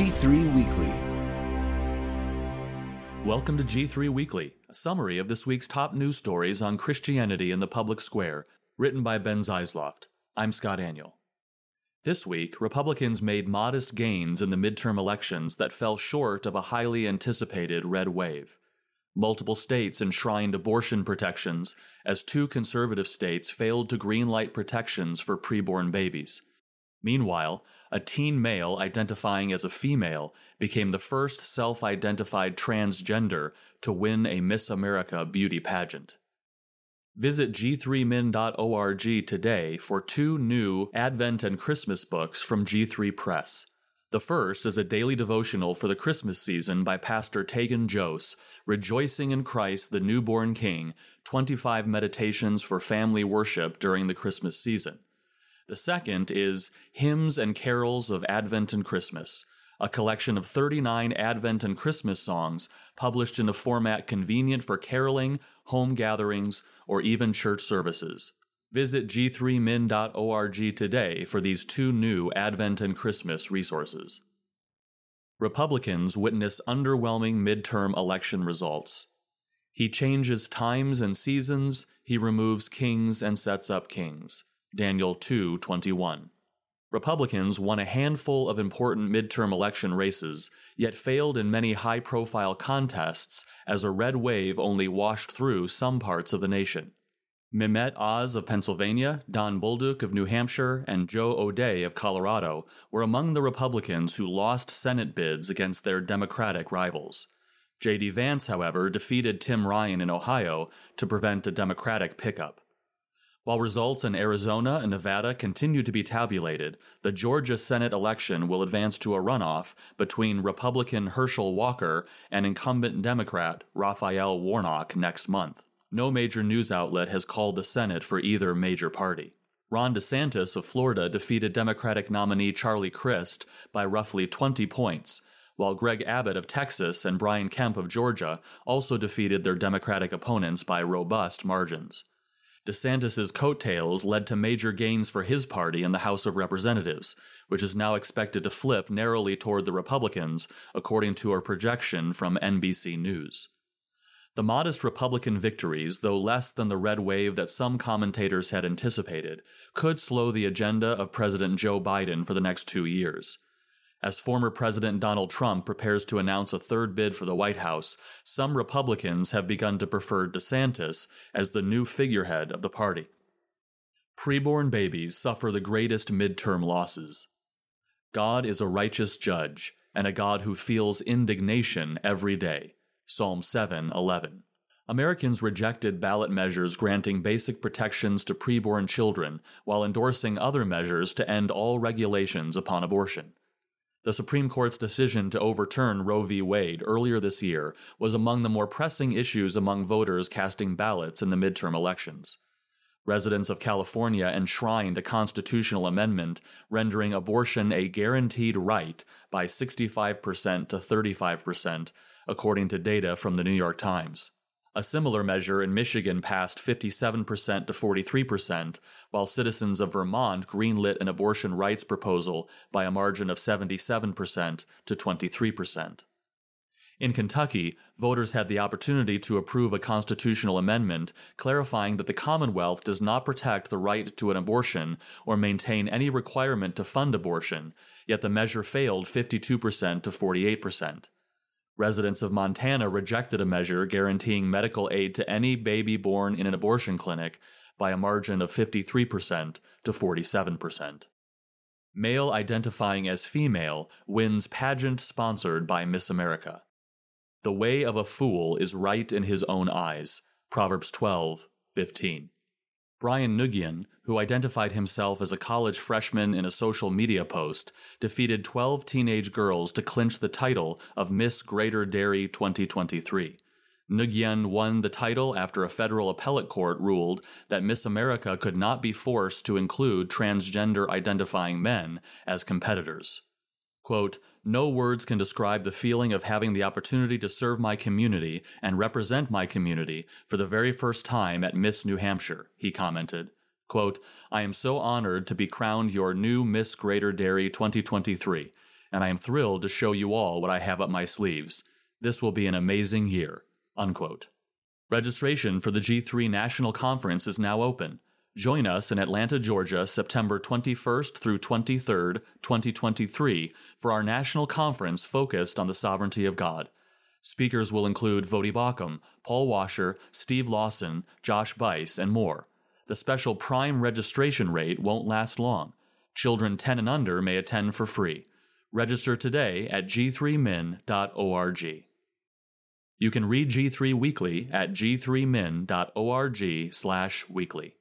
G3 Weekly. Welcome to G3 Weekly, a summary of this week's top news stories on Christianity in the public square, written by Ben Zeisloft. I'm Scott Aniol. This week, Republicans made modest gains in the midterm elections that fell short of a highly anticipated red wave. Multiple states enshrined abortion protections as two conservative states failed to greenlight protections for preborn babies. Meanwhile, a teen male identifying as a female became the first self identified transgender to win a Miss America beauty pageant. Visit g3min.org today for two new Advent and Christmas books from G3 Press. The first is a daily devotional for the Christmas season by Pastor Tegan Jose, Rejoicing in Christ, the Newborn King 25 Meditations for Family Worship during the Christmas season. The second is Hymns and Carols of Advent and Christmas, a collection of 39 Advent and Christmas songs published in a format convenient for caroling, home gatherings, or even church services. Visit g3min.org today for these two new Advent and Christmas resources. Republicans witness underwhelming midterm election results. He changes times and seasons, he removes kings and sets up kings. Daniel 2:21. Republicans won a handful of important midterm election races, yet failed in many high profile contests as a red wave only washed through some parts of the nation. Mehmet Oz of Pennsylvania, Don Bolduc of New Hampshire, and Joe O'Dea of Colorado were among the Republicans who lost Senate bids against their Democratic rivals. J.D. Vance, however, defeated Tim Ryan in Ohio to prevent a Democratic pickup. While results in Arizona and Nevada continue to be tabulated, the Georgia Senate election will advance to a runoff between Republican Herschel Walker and incumbent Democrat Raphael Warnock next month. No major news outlet has called the Senate for either major party. Ron DeSantis of Florida defeated Democratic nominee Charlie Crist by roughly 20 points, while Greg Abbott of Texas and Brian Kemp of Georgia also defeated their Democratic opponents by robust margins. DeSantis's coattails led to major gains for his party in the House of Representatives, which is now expected to flip narrowly toward the Republicans, according to a projection from NBC News. The modest Republican victories, though less than the red wave that some commentators had anticipated, could slow the agenda of President Joe Biden for the next two years. As former President Donald Trump prepares to announce a third bid for the White House, some Republicans have begun to prefer DeSantis as the new figurehead of the party. Preborn babies suffer the greatest midterm losses. God is a righteous judge and a God who feels indignation every day. Psalm 7:11. Americans rejected ballot measures granting basic protections to preborn children while endorsing other measures to end all regulations upon abortion. The Supreme Court's decision to overturn Roe v. Wade earlier this year was among the more pressing issues among voters casting ballots in the midterm elections. Residents of California enshrined a constitutional amendment rendering abortion a guaranteed right by 65% to 35%, according to data from the New York Times. A similar measure in Michigan passed 57% to 43%, while citizens of Vermont greenlit an abortion rights proposal by a margin of 77% to 23%. In Kentucky, voters had the opportunity to approve a constitutional amendment clarifying that the Commonwealth does not protect the right to an abortion or maintain any requirement to fund abortion, yet the measure failed 52% to 48%. Residents of Montana rejected a measure guaranteeing medical aid to any baby born in an abortion clinic by a margin of 53% to 47%. Male identifying as female wins pageant sponsored by Miss America. The way of a fool is right in his own eyes. Proverbs 12:15. Brian Nguyen, who identified himself as a college freshman in a social media post, defeated 12 teenage girls to clinch the title of Miss Greater Derry 2023. Nguyen won the title after a federal appellate court ruled that Miss America could not be forced to include transgender identifying men as competitors. Quote, no words can describe the feeling of having the opportunity to serve my community and represent my community for the very first time at Miss New Hampshire, he commented. Quote, I am so honored to be crowned your new Miss Greater Derry 2023, and I am thrilled to show you all what I have up my sleeves. This will be an amazing year. Unquote. Registration for the G3 National Conference is now open. Join us in Atlanta, Georgia, September 21st through 23rd, 2023, for our national conference focused on the sovereignty of God. Speakers will include Voddie Baucham, Paul Washer, Steve Lawson, Josh Buice, and more. The special prime registration rate won't last long. Children 10 and under may attend for free. Register today at g3min.org. You can read G3 Weekly at g3min.org/weekly.